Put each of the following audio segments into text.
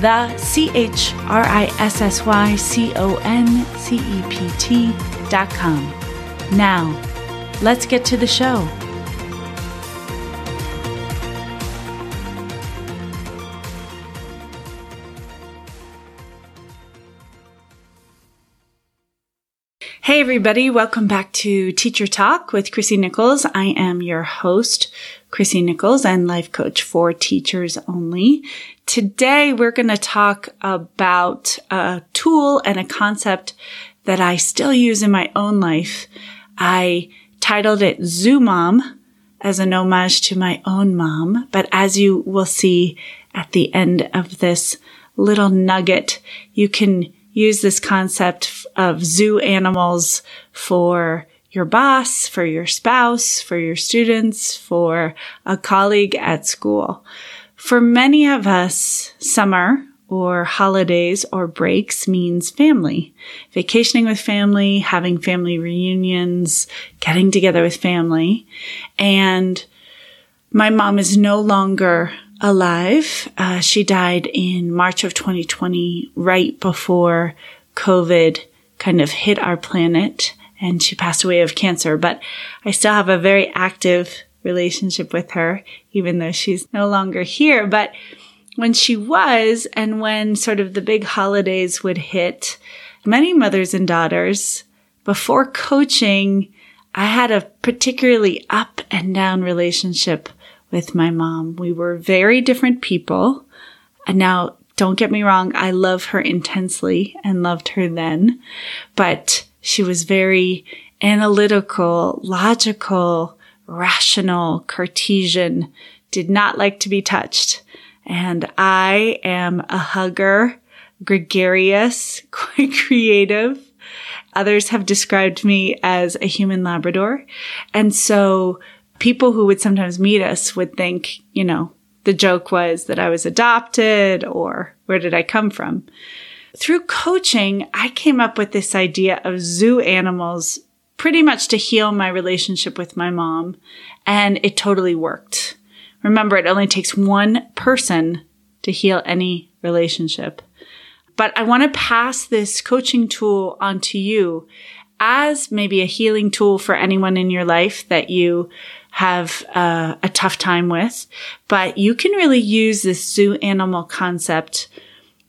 the C H R I S S Y C O N C E P T dot com. Now, let's get to the show. Hey, everybody, welcome back to Teacher Talk with Chrissy Nichols. I am your host, Chrissy Nichols, and life coach for teachers only. Today, we're going to talk about a tool and a concept that I still use in my own life. I titled it Zoo Mom as an homage to my own mom. But as you will see at the end of this little nugget, you can use this concept of zoo animals for your boss, for your spouse, for your students, for a colleague at school. For many of us, summer or holidays or breaks means family. Vacationing with family, having family reunions, getting together with family. And my mom is no longer alive. Uh, she died in March of 2020, right before COVID kind of hit our planet, and she passed away of cancer. But I still have a very active relationship with her, even though she's no longer here. But when she was, and when sort of the big holidays would hit, many mothers and daughters, before coaching, I had a particularly up and down relationship with my mom. We were very different people. And now, don't get me wrong, I love her intensely and loved her then, but she was very analytical, logical, rational, Cartesian, did not like to be touched. And I am a hugger, gregarious, quite creative. Others have described me as a human Labrador. And so people who would sometimes meet us would think, you know, the joke was that I was adopted or where did I come from? Through coaching, I came up with this idea of zoo animals pretty much to heal my relationship with my mom. And it totally worked. Remember, it only takes one person to heal any relationship. But I want to pass this coaching tool on to you as maybe a healing tool for anyone in your life that you have uh, a tough time with, but you can really use this zoo animal concept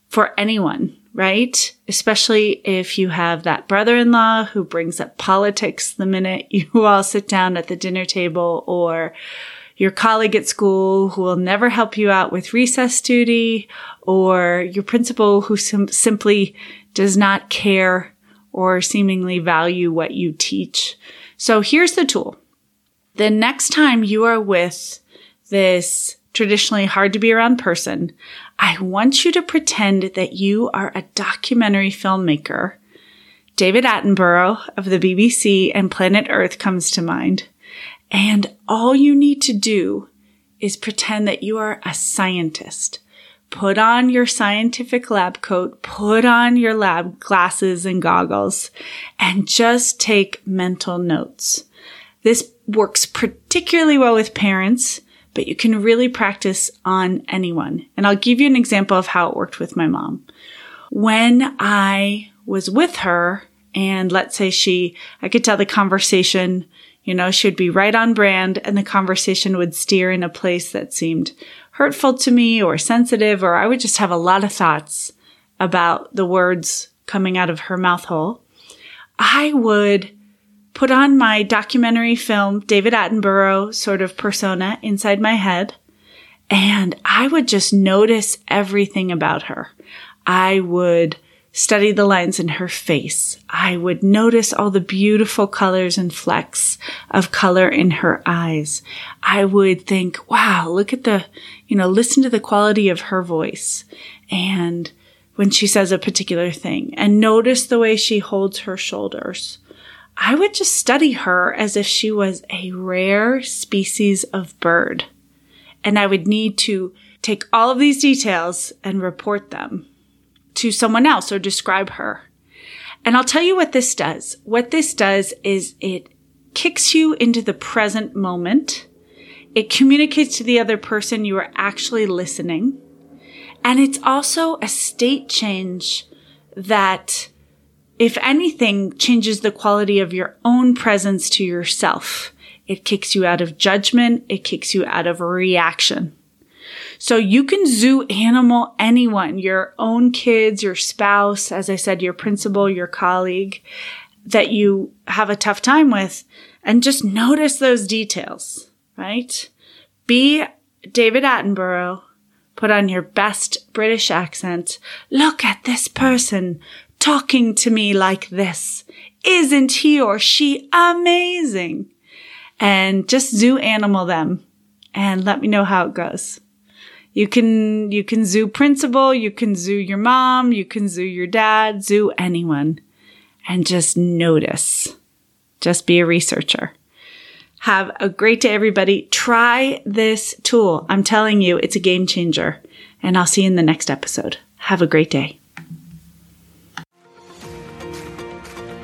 for anyone, right? Especially if you have that brother-in-law who brings up politics the minute you all sit down at the dinner table or your colleague at school who will never help you out with recess duty or your principal who sim- simply does not care or seemingly value what you teach. So here's the tool the next time you are with this traditionally hard to be around person, I want you to pretend that you are a documentary filmmaker. David Attenborough of the BBC and Planet Earth comes to mind. And all you need to do is pretend that you are a scientist. Put on your scientific lab coat, put on your lab glasses and goggles, and just take mental notes. This works particularly well with parents, but you can really practice on anyone. And I'll give you an example of how it worked with my mom. When I was with her, and let's say she, I could tell the conversation, you know, she would be right on brand and the conversation would steer in a place that seemed hurtful to me or sensitive, or I would just have a lot of thoughts about the words coming out of her mouth hole. I would put on my documentary film, David Attenborough sort of persona inside my head. And I would just notice everything about her. I would study the lines in her face. I would notice all the beautiful colors and flecks of color in her eyes. I would think, wow, look at the, you know, listen to the quality of her voice. And when she says a particular thing and notice the way she holds her shoulders. I would just study her as if she was a rare species of bird. And I would need to take all of these details and report them to someone else or describe her. And I'll tell you what this does. What this does is it kicks you into the present moment. It communicates to the other person you are actually listening. And it's also a state change that, if anything, changes the quality of your own presence to yourself. It kicks you out of judgment. It kicks you out of reaction. So you can zoo animal anyone, your own kids, your spouse, as I said, your principal, your colleague that you have a tough time with and just notice those details, right? Be David Attenborough, put on your best British accent. Look at this person talking to me like this. Isn't he or she amazing? And just zoo animal them and let me know how it goes. You can, you can zoo principal, you can zoo your mom, you can zoo your dad, zoo anyone and just notice. Just be a researcher. Have a great day, everybody. Try this tool. I'm telling you, it's a game changer. And I'll see you in the next episode. Have a great day.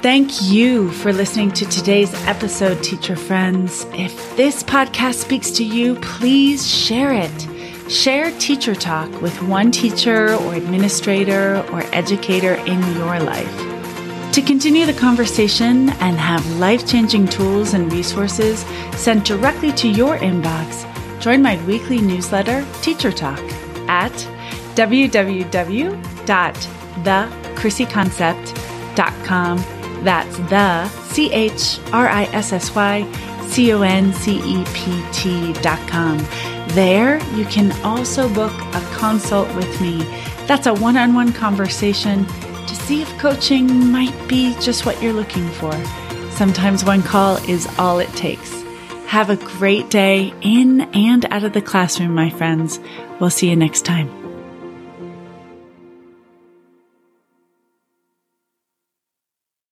Thank you for listening to today's episode, teacher friends. If this podcast speaks to you, please share it. Share Teacher Talk with one teacher or administrator or educator in your life. To continue the conversation and have life changing tools and resources sent directly to your inbox, join my weekly newsletter, Teacher Talk, at www.thechrissyconcept.com. That's the C H R I S S Y C O N C E P T dot com. There, you can also book a consult with me. That's a one on one conversation to see if coaching might be just what you're looking for. Sometimes one call is all it takes. Have a great day in and out of the classroom, my friends. We'll see you next time.